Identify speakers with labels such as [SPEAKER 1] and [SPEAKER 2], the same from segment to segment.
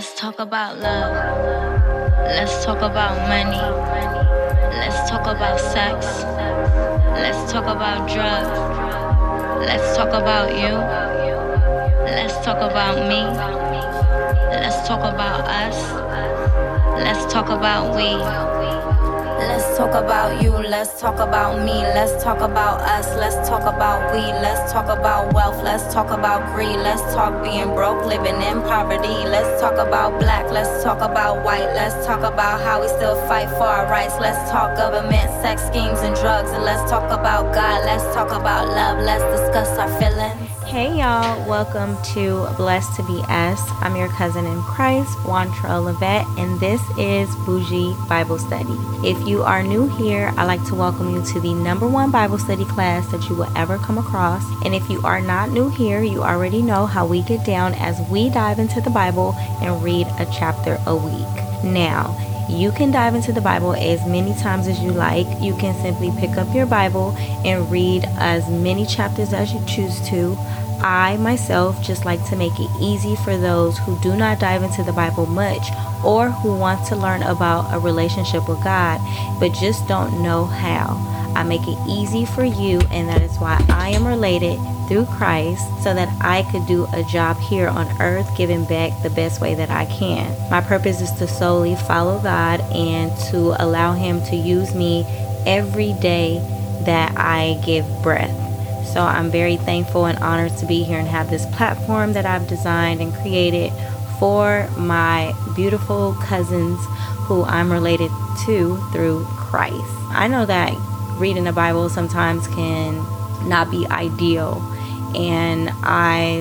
[SPEAKER 1] Let's talk about love. Let's talk about money. Let's talk about sex. Let's talk about drugs. Let's talk about you. Let's talk about me. Let's talk about us. Let's talk about we. Let's talk about you, let's talk about me, let's talk about us, let's talk about we, let's talk about wealth, let's talk about greed, let's talk being broke, living in poverty, let's talk about black, let's talk about white, let's talk about how we still fight for our rights, let's talk government, sex schemes, and drugs, and let's talk about God, let's talk about love, let's discuss our feelings.
[SPEAKER 2] Hey y'all, welcome to Blessed to Be Us. I'm your cousin in Christ, Juantrell Lovette, and this is Boujee Bible Study. If you are new here, I'd like to welcome you to the number one Bible study class that you will ever come across. And if you are not new here, you already know how we get down as we dive into the Bible and read a chapter a week. Now, you can dive into the Bible as many times as you like. You can simply pick up your Bible and read as many chapters as you choose to. I myself just like to make it easy for those who do not dive into the Bible much or who want to learn about a relationship with God but just don't know how. I make it easy for you, and that is why I am related through Christ so that I could do a job here on earth, giving back the best way that I can. My purpose is to solely follow God and to allow Him to use me every day that I give breath. So I'm very thankful and honored to be here and have this platform that I've designed and created for my beautiful cousins who I'm related to through Christ. I know that reading the Bible sometimes can not be ideal, and I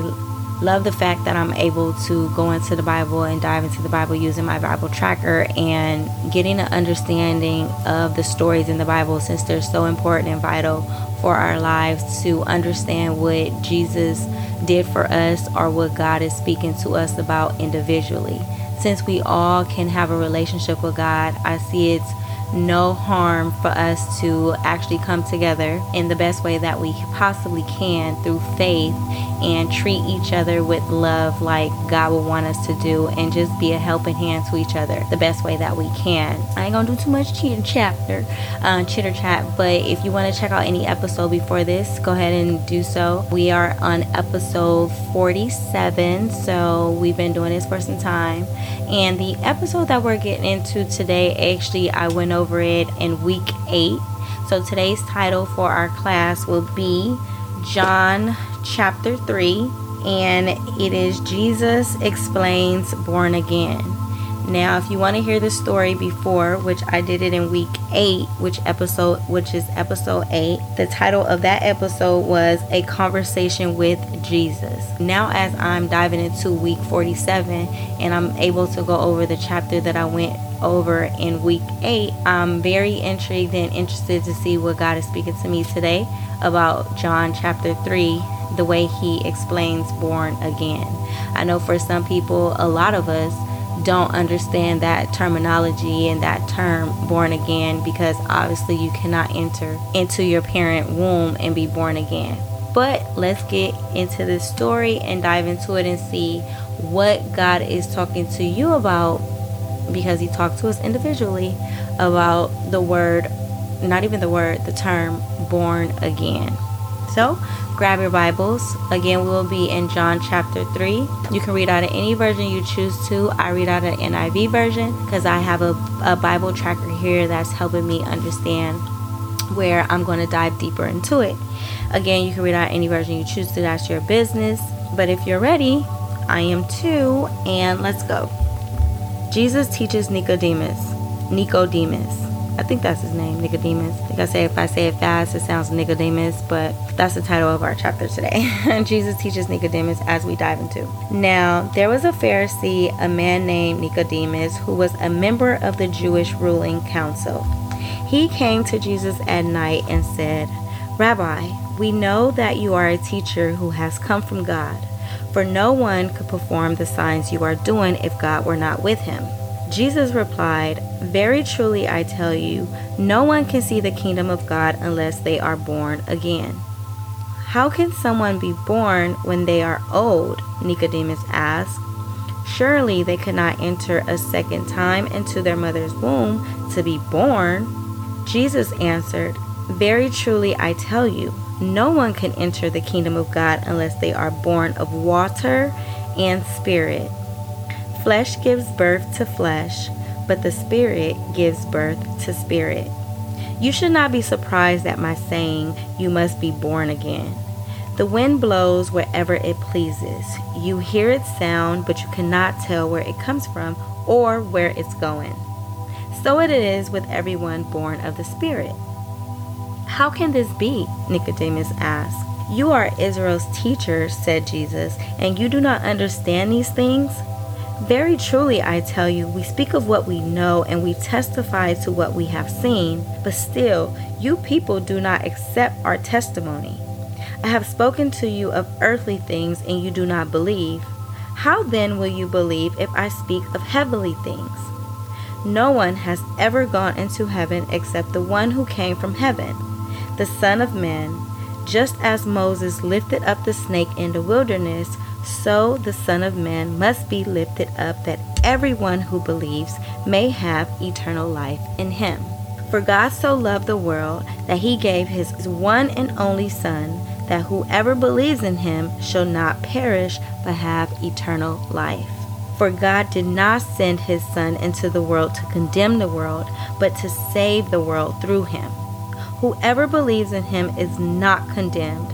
[SPEAKER 2] love the fact that I'm able to go into the Bible and dive into the Bible using my Bible tracker and getting an understanding of the stories in the Bible since they're so important and vital for our lives to understand what Jesus did for us or what God is speaking to us about individually. Since we all can have a relationship with God, I see it's no harm for us to actually come together in the best way that we possibly can through faith and treat each other with love like God would want us to do and just be a helping hand to each other the best way that we can. I ain't gonna do too much cheating chapter, uh, chitter chat, but if you want to check out any episode before this, go ahead and do so. We are on episode 47, so we've been doing this for some time. And the episode that we're getting into today, actually, I went over it in week eight. So today's title for our class will be John chapter 3, and it is Jesus Explains Born Again. Now, if you want to hear the story before, which I did it in week 8, which episode which is episode 8, the title of that episode was A Conversation with Jesus. Now as I'm diving into week 47 and I'm able to go over the chapter that I went over in week 8, I'm very intrigued and interested to see what God is speaking to me today about John chapter 3 the way he explains born again. I know for some people, a lot of us don't understand that terminology and that term born again because obviously you cannot enter into your parent womb and be born again. But let's get into this story and dive into it and see what God is talking to you about because He talked to us individually about the word, not even the word, the term born again. So grab your Bibles. Again, we will be in John chapter 3. You can read out of any version you choose to. I read out of NIV version because I have a, a Bible tracker here that's helping me understand where I'm going to dive deeper into it. Again, you can read out any version you choose to. That's your business. But if you're ready, I am too. And let's go. Jesus teaches Nicodemus. Nicodemus. I think that's his name, Nicodemus. Like I say, if I say it fast, it sounds Nicodemus, but that's the title of our chapter today. Jesus teaches Nicodemus as we dive into. Now, there was a Pharisee, a man named Nicodemus, who was a member of the Jewish ruling council. He came to Jesus at night and said, Rabbi, we know that you are a teacher who has come from God, for no one could perform the signs you are doing if God were not with him. Jesus replied, Very truly I tell you, no one can see the kingdom of God unless they are born again. How can someone be born when they are old? Nicodemus asked. surely they could not enter a second time into their mother's womb to be born. Jesus answered, Very truly I tell you, no one can enter the kingdom of God unless they are born of water and spirit. Flesh gives birth to flesh, but the spirit gives birth to spirit. You should not be surprised at my saying, You must be born again. The wind blows wherever it pleases. You hear its sound, but you cannot tell where it comes from or where it's going. So it is with everyone born of the Spirit. How can this be? Nicodemus asked. You are Israel's teacher, said Jesus, and you do not understand these things? Very truly, I tell you, we speak of what we know and we testify to what we have seen, but still, you people do not accept our testimony. I have spoken to you of earthly things and you do not believe. How then will you believe if I speak of heavenly things? No one has ever gone into heaven except the one who came from heaven, the Son of Man. Just as Moses lifted up the snake in the wilderness, so the Son of Man must be lifted up that everyone who believes may have eternal life in him. For God so loved the world that he gave his one and only Son, that whoever believes in him shall not perish but have eternal life. For God did not send his Son into the world to condemn the world, but to save the world through him. Whoever believes in him is not condemned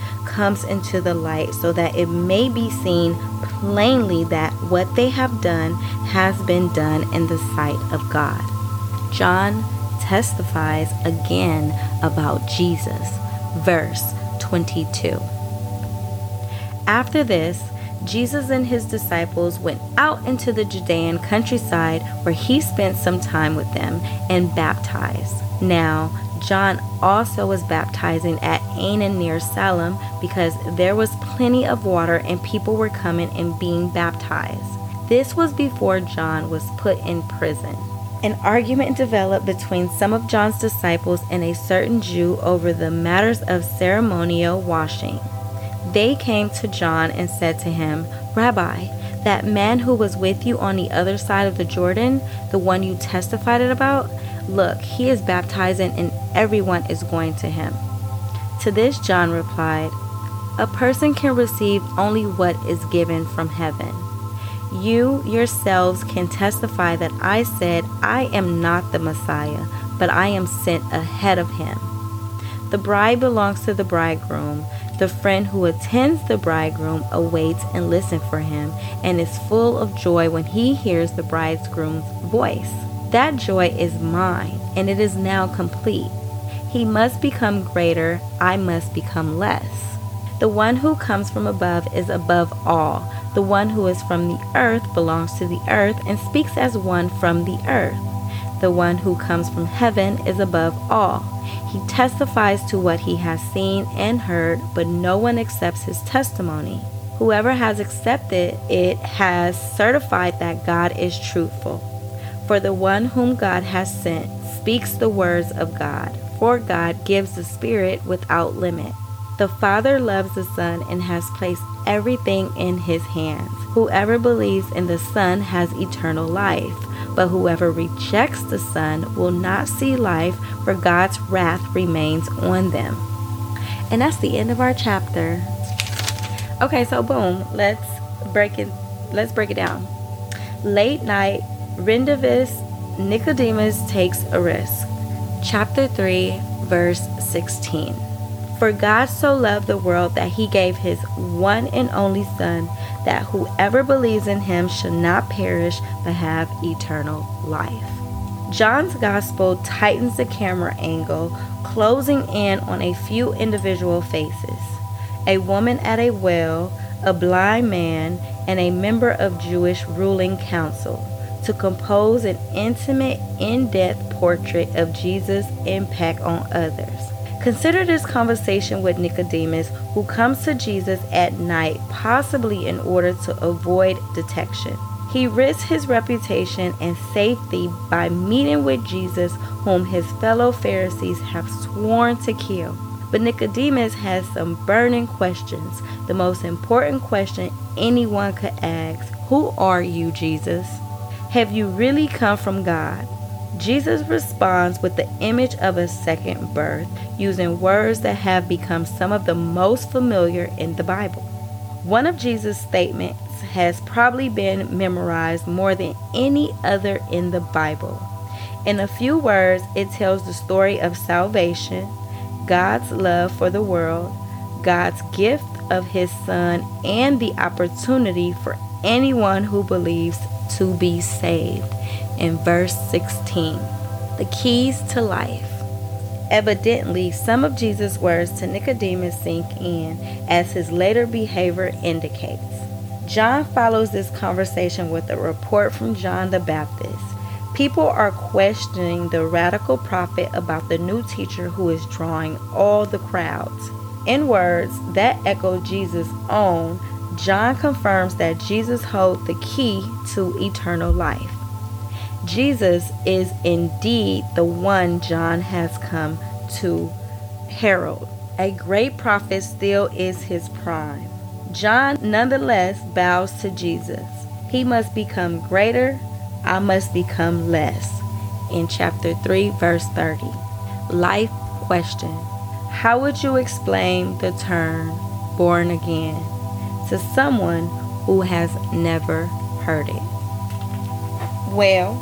[SPEAKER 2] comes into the light so that it may be seen plainly that what they have done has been done in the sight of God. John testifies again about Jesus. Verse 22. After this, Jesus and his disciples went out into the Judean countryside where he spent some time with them and baptized. Now, John also was baptizing at Aenon near Salim because there was plenty of water and people were coming and being baptized. This was before John was put in prison. An argument developed between some of John's disciples and a certain Jew over the matters of ceremonial washing. They came to John and said to him, Rabbi, that man who was with you on the other side of the Jordan, the one you testified about, Look, he is baptizing, and everyone is going to him. To this, John replied, A person can receive only what is given from heaven. You yourselves can testify that I said, I am not the Messiah, but I am sent ahead of him. The bride belongs to the bridegroom. The friend who attends the bridegroom awaits and listens for him and is full of joy when he hears the bridegroom's voice. That joy is mine, and it is now complete. He must become greater, I must become less. The one who comes from above is above all. The one who is from the earth belongs to the earth and speaks as one from the earth. The one who comes from heaven is above all. He testifies to what he has seen and heard, but no one accepts his testimony. Whoever has accepted it has certified that God is truthful. For the one whom God has sent speaks the words of God, for God gives the Spirit without limit. The Father loves the Son and has placed everything in his hands. Whoever believes in the Son has eternal life, but whoever rejects the Son will not see life, for God's wrath remains on them. And that's the end of our chapter. Okay, so boom, let's break it let's break it down. Late night Rendezvous Nicodemus takes a risk. Chapter 3, verse 16. For God so loved the world that he gave his one and only Son, that whoever believes in him shall not perish but have eternal life. John's Gospel tightens the camera angle, closing in on a few individual faces a woman at a well, a blind man, and a member of Jewish ruling council to compose an intimate, in depth portrait of Jesus' impact on others. Consider this conversation with Nicodemus, who comes to Jesus at night, possibly in order to avoid detection. He risks his reputation and safety by meeting with Jesus, whom his fellow Pharisees have sworn to kill. But Nicodemus has some burning questions. The most important question anyone could ask Who are you, Jesus? Have you really come from God? Jesus responds with the image of a second birth, using words that have become some of the most familiar in the Bible. One of Jesus' statements has probably been memorized more than any other in the Bible. In a few words, it tells the story of salvation, God's love for the world, God's gift of His Son, and the opportunity for anyone who believes to be saved. In verse 16, the keys to life. Evidently, some of Jesus' words to Nicodemus sink in, as his later behavior indicates. John follows this conversation with a report from John the Baptist. People are questioning the radical prophet about the new teacher who is drawing all the crowds. In words that echo Jesus' own, John confirms that Jesus holds the key to eternal life. Jesus is indeed the one John has come to herald. A great prophet still is his prime. John nonetheless bows to Jesus. He must become greater, I must become less. In chapter 3, verse 30. Life question How would you explain the term born again to someone who has never heard it? Well,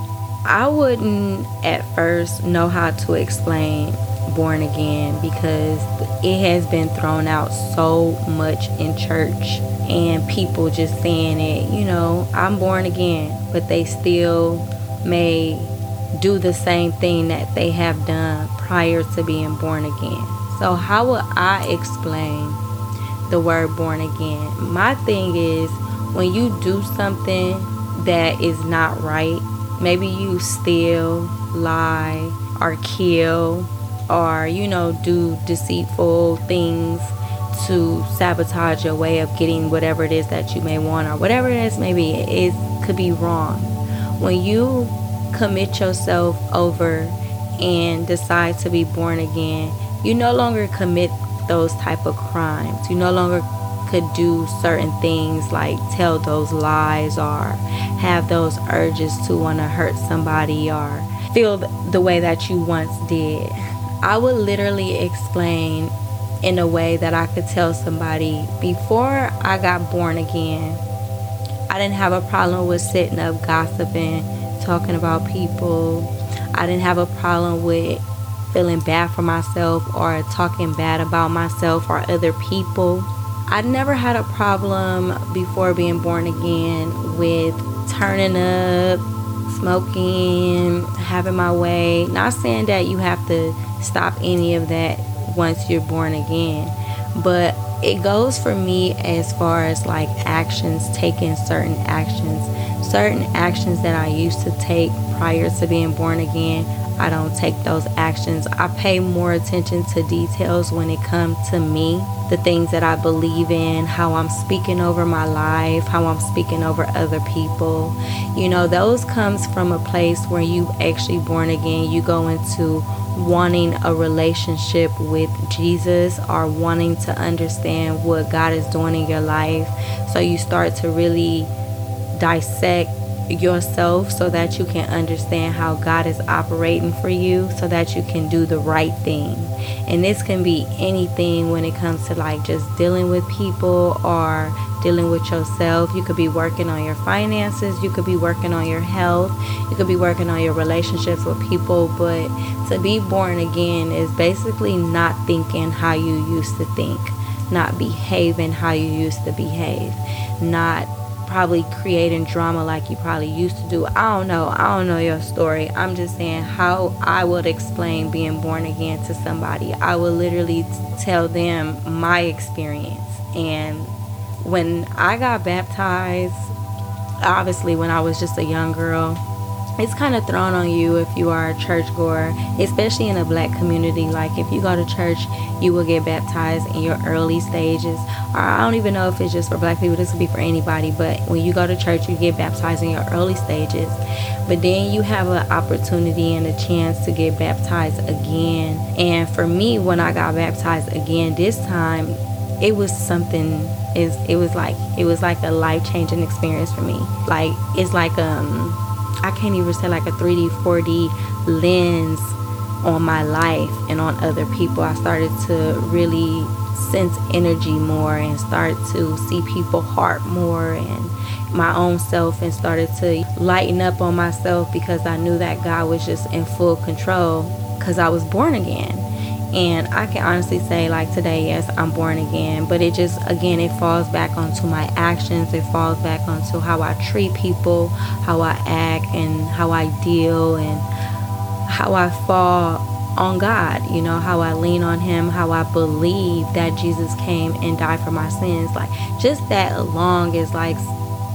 [SPEAKER 2] I wouldn't at first know how to explain born again because it has been thrown out so much in church and people just saying it, you know, I'm born again, but they still may do the same thing that they have done prior to being born again. So, how would I explain the word born again? My thing is when you do something that is not right, maybe you steal, lie, or kill or, you know, do deceitful things to sabotage your way of getting whatever it is that you may want or whatever it is maybe it could be wrong. When you commit yourself over and decide to be born again, you no longer commit those type of crimes. You no longer could do certain things like tell those lies or have those urges to want to hurt somebody or feel the way that you once did. I would literally explain in a way that I could tell somebody before I got born again, I didn't have a problem with sitting up gossiping, talking about people. I didn't have a problem with feeling bad for myself or talking bad about myself or other people. I never had a problem before being born again with turning up, smoking, having my way. Not saying that you have to stop any of that once you're born again. But it goes for me as far as like actions, taking certain actions, certain actions that I used to take prior to being born again. I don't take those actions. I pay more attention to details when it comes to me, the things that I believe in, how I'm speaking over my life, how I'm speaking over other people. You know, those comes from a place where you actually born again. You go into wanting a relationship with Jesus or wanting to understand what God is doing in your life. So you start to really dissect yourself so that you can understand how God is operating for you so that you can do the right thing. And this can be anything when it comes to like just dealing with people or dealing with yourself. You could be working on your finances, you could be working on your health, you could be working on your relationships with people. But to be born again is basically not thinking how you used to think, not behaving how you used to behave, not probably creating drama like you probably used to do. I don't know. I don't know your story. I'm just saying how I would explain being born again to somebody. I would literally tell them my experience. And when I got baptized, obviously when I was just a young girl, it's kind of thrown on you if you are a church goer, especially in a black community. Like if you go to church, you will get baptized in your early stages. Or I don't even know if it's just for black people, this could be for anybody, but when you go to church, you get baptized in your early stages. But then you have an opportunity and a chance to get baptized again. And for me, when I got baptized again this time, it was something is it was like it was like a life-changing experience for me. Like it's like um I can't even say like a 3D, 4D lens on my life and on other people. I started to really sense energy more and start to see people heart more and my own self and started to lighten up on myself because I knew that God was just in full control because I was born again. And I can honestly say, like today, yes, I'm born again. But it just, again, it falls back onto my actions. It falls back onto how I treat people, how I act, and how I deal, and how I fall on God. You know, how I lean on Him, how I believe that Jesus came and died for my sins. Like, just that along is like,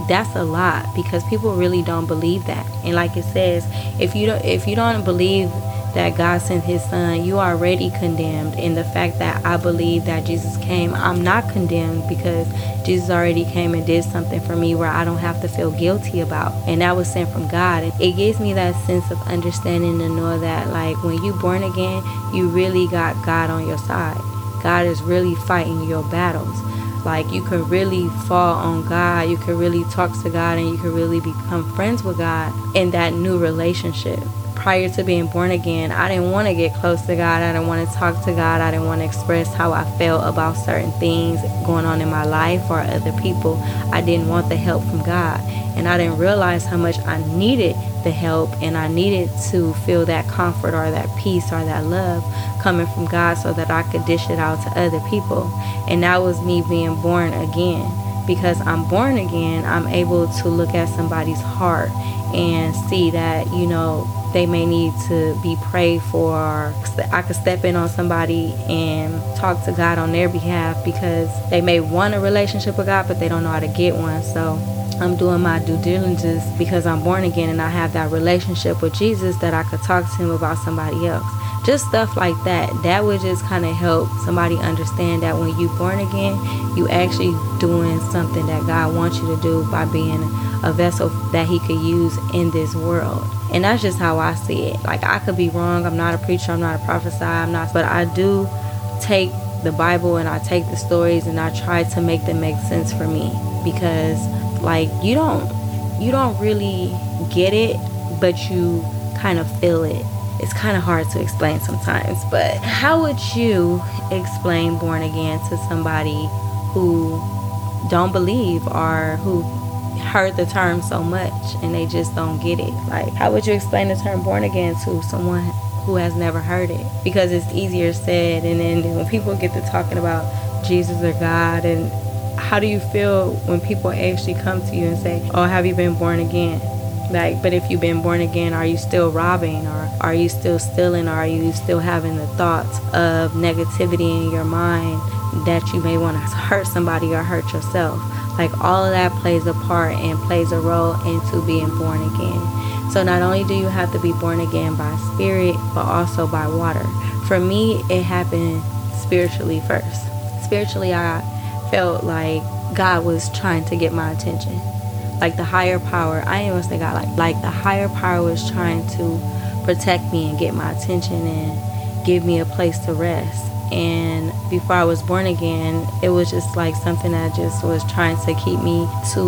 [SPEAKER 2] that's a lot because people really don't believe that. And like it says, if you don't, if you don't believe that God sent his son, you are already condemned. In the fact that I believe that Jesus came, I'm not condemned because Jesus already came and did something for me where I don't have to feel guilty about. And that was sent from God. It gives me that sense of understanding to know that like when you born again, you really got God on your side. God is really fighting your battles like you can really fall on God, you can really talk to God, and you can really become friends with God in that new relationship prior to being born again, I didn't want to get close to God. I didn't want to talk to God. I didn't want to express how I felt about certain things going on in my life or other people. I didn't want the help from God. And I didn't realize how much I needed the help and I needed to feel that comfort or that peace or that love coming from God so that I could dish it out to other people. And that was me being born again. Because I'm born again, I'm able to look at somebody's heart and see that, you know, they may need to be prayed for. I could step in on somebody and talk to God on their behalf because they may want a relationship with God, but they don't know how to get one. So I'm doing my due diligence because I'm born again and I have that relationship with Jesus that I could talk to him about somebody else. Just stuff like that. That would just kind of help somebody understand that when you're born again, you actually doing something that God wants you to do by being a vessel that he could use in this world. And that's just how I see it. Like I could be wrong. I'm not a preacher. I'm not a prophesy. I'm not. But I do take the Bible and I take the stories and I try to make them make sense for me because like you don't you don't really get it, but you kind of feel it. It's kind of hard to explain sometimes, but how would you explain born again to somebody who don't believe or who heard the term so much and they just don't get it. Like, how would you explain the term born again to someone who has never heard it? Because it's easier said, and then when people get to talking about Jesus or God, and how do you feel when people actually come to you and say, Oh, have you been born again? Like, but if you've been born again, are you still robbing or are you still stealing or are you still having the thoughts of negativity in your mind that you may want to hurt somebody or hurt yourself? Like all of that plays a part and plays a role into being born again. So not only do you have to be born again by spirit, but also by water. For me, it happened spiritually first. Spiritually, I felt like God was trying to get my attention. Like the higher power, I ain't gonna say God, like, like the higher power was trying to protect me and get my attention and give me a place to rest and before I was born again, it was just like something that just was trying to keep me to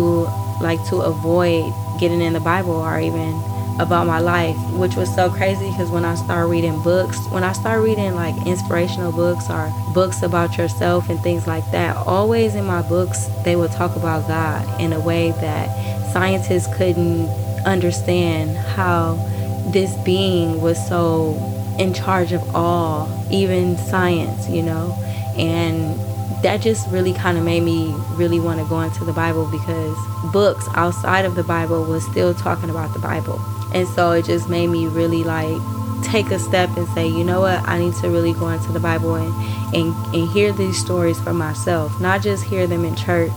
[SPEAKER 2] like to avoid getting in the Bible or even about my life, which was so crazy because when I started reading books, when I started reading like inspirational books or books about yourself and things like that, always in my books they would talk about God in a way that scientists couldn't understand how this being was so in charge of all, even science, you know. And that just really kind of made me really want to go into the Bible because books outside of the Bible was still talking about the Bible. And so it just made me really like take a step and say, you know what, I need to really go into the Bible and, and, and hear these stories for myself, not just hear them in church,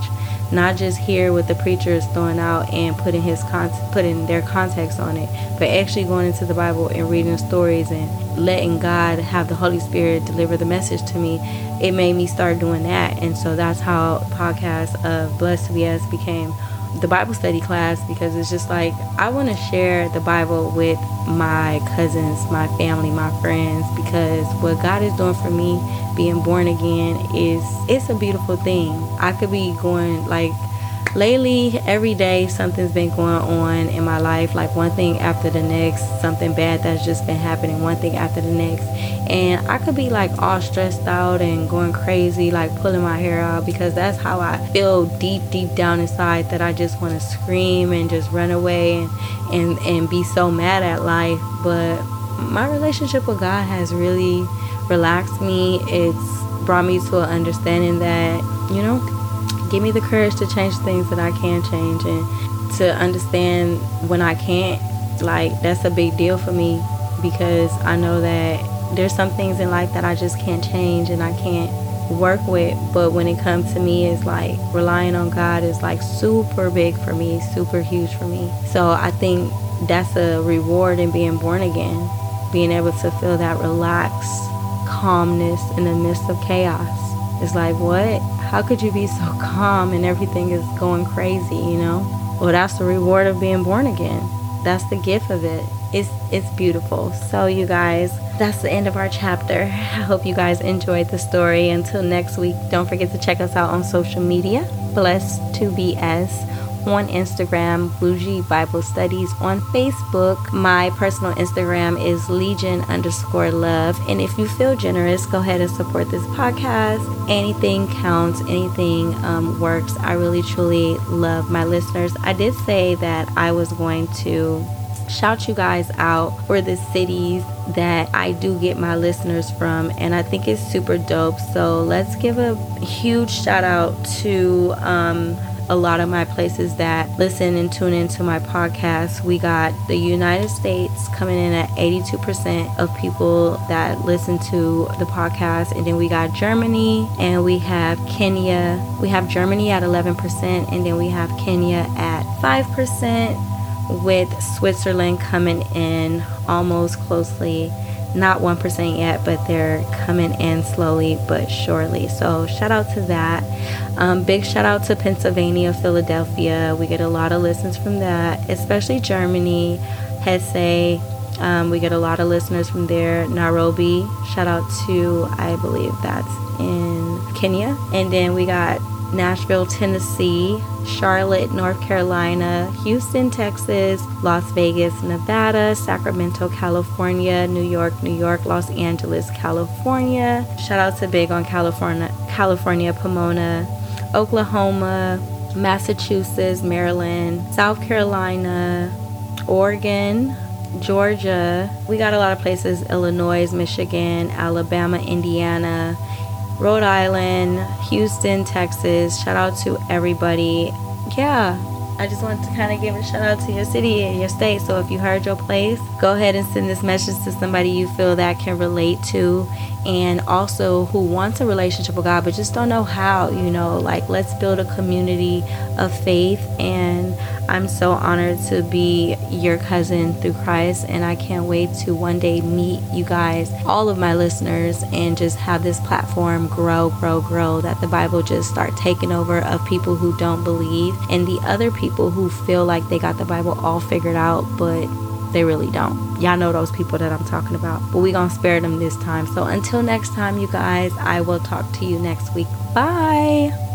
[SPEAKER 2] not just hear what the preacher is throwing out and putting his con- putting their context on it, but actually going into the Bible and reading stories and letting God have the Holy Spirit deliver the message to me. It made me start doing that, and so that's how podcast of Blessed to Be Us became the Bible study class because it's just like I want to share the Bible with my cousins, my family, my friends because what God is doing for me being born again is it's a beautiful thing. I could be going like lately every day something's been going on in my life like one thing after the next something bad that's just been happening one thing after the next. And i could be like all stressed out and going crazy like pulling my hair out because that's how i feel deep deep down inside that i just want to scream and just run away and and and be so mad at life. But my relationship with god has really relaxed me. It's brought me to an understanding that you know give me the courage to change things that I can change and to understand when I can't. Like, that's a big deal for me because I know that there's some things in life that I just can't change and I can't work with. But when it comes to me, it's like relying on God is like super big for me, super huge for me. So I think that's a reward in being born again, being able to feel that relaxed calmness in the midst of chaos. It's like, what? How could you be so calm and everything is going crazy, you know? Well, that's the reward of being born again. That's the gift of it. It's it's beautiful. So you guys, that's the end of our chapter. I hope you guys enjoyed the story. Until next week, don't forget to check us out on social media. Blessed to be as on Instagram, Boujee Bible Studies on Facebook. My personal Instagram is Legion underscore love. And if you feel generous, go ahead and support this podcast. Anything counts, anything um, works. I really truly love my listeners. I did say that I was going to shout you guys out for the cities that I do get my listeners from, and I think it's super dope. So let's give a huge shout out to um, a lot of my places that listen and tune into my podcast. We got the United States coming in at 82% of people that listen to the podcast. And then we got Germany and we have Kenya. We have Germany at 11% and then we have Kenya at 5% with Switzerland coming in almost closely not 1% yet, but they're coming in slowly but surely. So, shout out to that. Um, big shout out to Pennsylvania, Philadelphia. We get a lot of listens from that, especially Germany, Hesse. Um, we get a lot of listeners from there. Nairobi, shout out to, I believe that's in Kenya. And then we got Nashville, Tennessee, Charlotte, North Carolina, Houston, Texas, Las Vegas, Nevada, Sacramento, California, New York, New York, Los Angeles, California. Shout out to Big on California, California, Pomona, Oklahoma, Massachusetts, Maryland, South Carolina, Oregon, Georgia. We got a lot of places Illinois, Michigan, Alabama, Indiana, Rhode Island, Houston, Texas. Shout out to everybody. Yeah, I just wanted to kind of give a shout out to your city and your state. So if you heard your place, go ahead and send this message to somebody you feel that can relate to and also who wants a relationship with God but just don't know how, you know, like let's build a community of faith. And I'm so honored to be your cousin through Christ and I can't wait to one day meet you guys, all of my listeners and just have this platform grow, grow, grow that the Bible just start taking over of people who don't believe and the other people who feel like they got the Bible all figured out but they really don't. Y'all know those people that I'm talking about. But we going to spare them this time. So until next time, you guys, I will talk to you next week. Bye.